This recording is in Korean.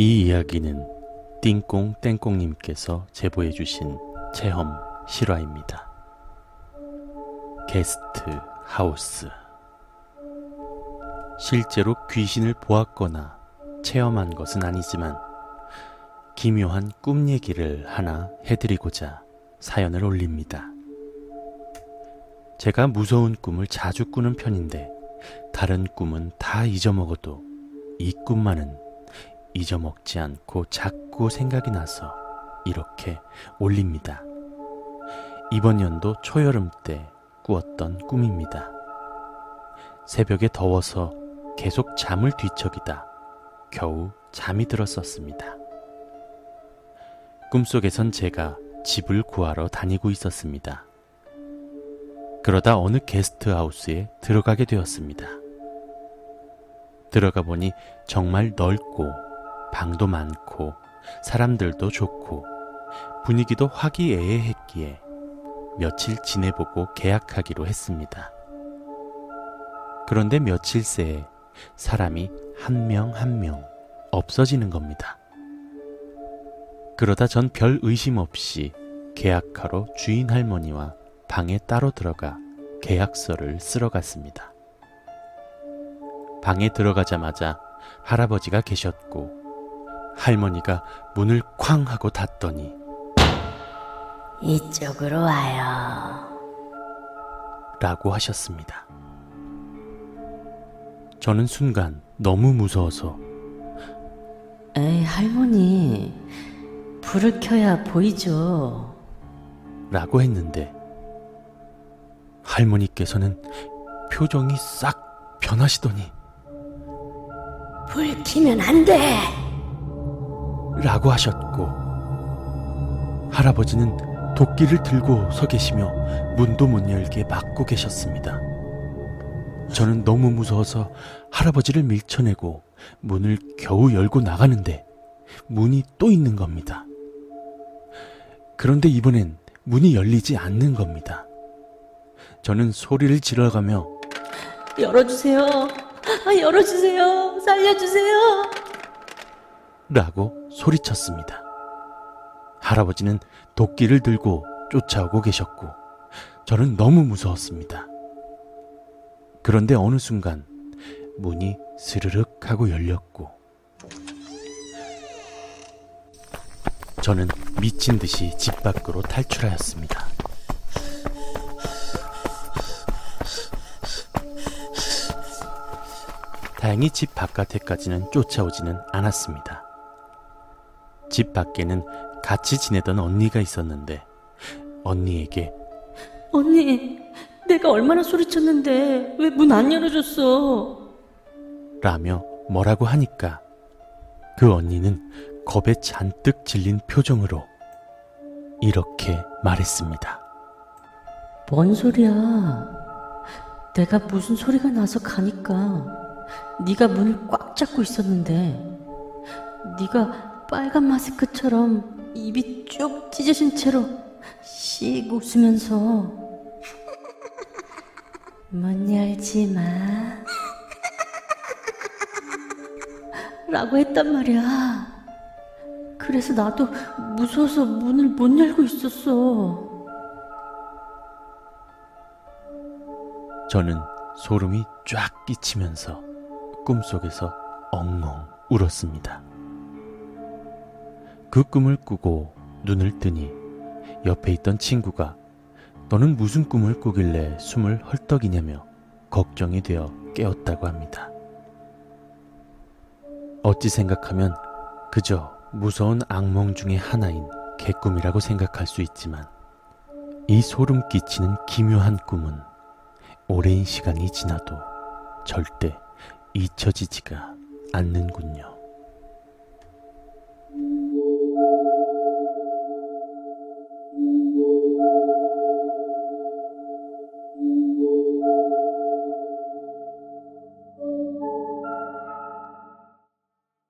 이 이야기는 띵꽁 땡꽁님께서 제보해 주신 체험 실화입니다. 게스트 하우스 실제로 귀신을 보았거나 체험한 것은 아니지만 기묘한 꿈 얘기를 하나 해드리고자 사연을 올립니다. 제가 무서운 꿈을 자주 꾸는 편인데 다른 꿈은 다 잊어먹어도 이 꿈만은 잊어먹지 않고 자꾸 생각이 나서 이렇게 올립니다. 이번 연도 초여름 때 꾸었던 꿈입니다. 새벽에 더워서 계속 잠을 뒤척이다 겨우 잠이 들었었습니다. 꿈속에선 제가 집을 구하러 다니고 있었습니다. 그러다 어느 게스트하우스에 들어가게 되었습니다. 들어가 보니 정말 넓고 방도 많고 사람들도 좋고 분위기도 화기애애했기에 며칠 지내보고 계약하기로 했습니다. 그런데 며칠 새에 사람이 한명 한 명 없어지는 겁니다. 그러다 전 별 의심 없이 계약하러 주인 할머니와 방에 따로 들어가 계약서를 쓰러 갔습니다. 방에 들어가자마자 할아버지가 계셨고 할머니가 문을 쾅 하고 닫더니 이쪽으로 와요. 라고 하셨습니다. 저는 순간 너무 무서워서 에이, 할머니. 불을 켜야 보이죠. 라고 했는데 할머니께서는 표정이 싹 변하시더니 불 켜면 안 돼. 라고 하셨고 할아버지는 도끼를 들고 서 계시며 문도 못 열게 막고 계셨습니다. 저는 너무 무서워서 할아버지를 밀쳐내고 문을 겨우 열고 나가는데 문이 또 있는 겁니다. 그런데 이번엔 문이 열리지 않는 겁니다. 저는 소리를 지르가며 열어주세요. 아, 열어주세요. 살려주세요. 라고 소리쳤습니다. 할아버지는 도끼를 들고 쫓아오고 계셨고 저는 너무 무서웠습니다. 그런데 어느 순간 문이 스르륵 하고 열렸고 저는 미친 듯이 집 밖으로 탈출하였습니다. 다행히 집 바깥에까지는 쫓아오지는 않았습니다. 집 밖에는 같이 지내던 언니가 있었는데 언니에게 언니, 내가 얼마나 소리쳤는데 왜 문 안 열어줬어? 라며 뭐라고 하니까 그 언니는 겁에 잔뜩 질린 표정으로 이렇게 말했습니다. 뭔 소리야? 내가 무슨 소리가 나서 가니까 네가 문을 꽉 잡고 있었는데 네가 빨간 마스크처럼 입이 쭉 찢어진 채로 씩 웃으면서 문 열지 마 라고 했단 말이야. 그래서 나도 무서워서 문을 못 열고 있었어. 저는 소름이 쫙 끼치면서 꿈속에서 엉엉 울었습니다. 그 꿈을 꾸고 눈을 뜨니 옆에 있던 친구가 너는 무슨 꿈을 꾸길래 숨을 헐떡이냐며 걱정이 되어 깨웠다고 합니다. 어찌 생각하면 그저 무서운 악몽 중의 하나인 개꿈이라고 생각할 수 있지만 이 소름 끼치는 기묘한 꿈은 오랜 시간이 지나도 절대 잊혀지지가 않는군요.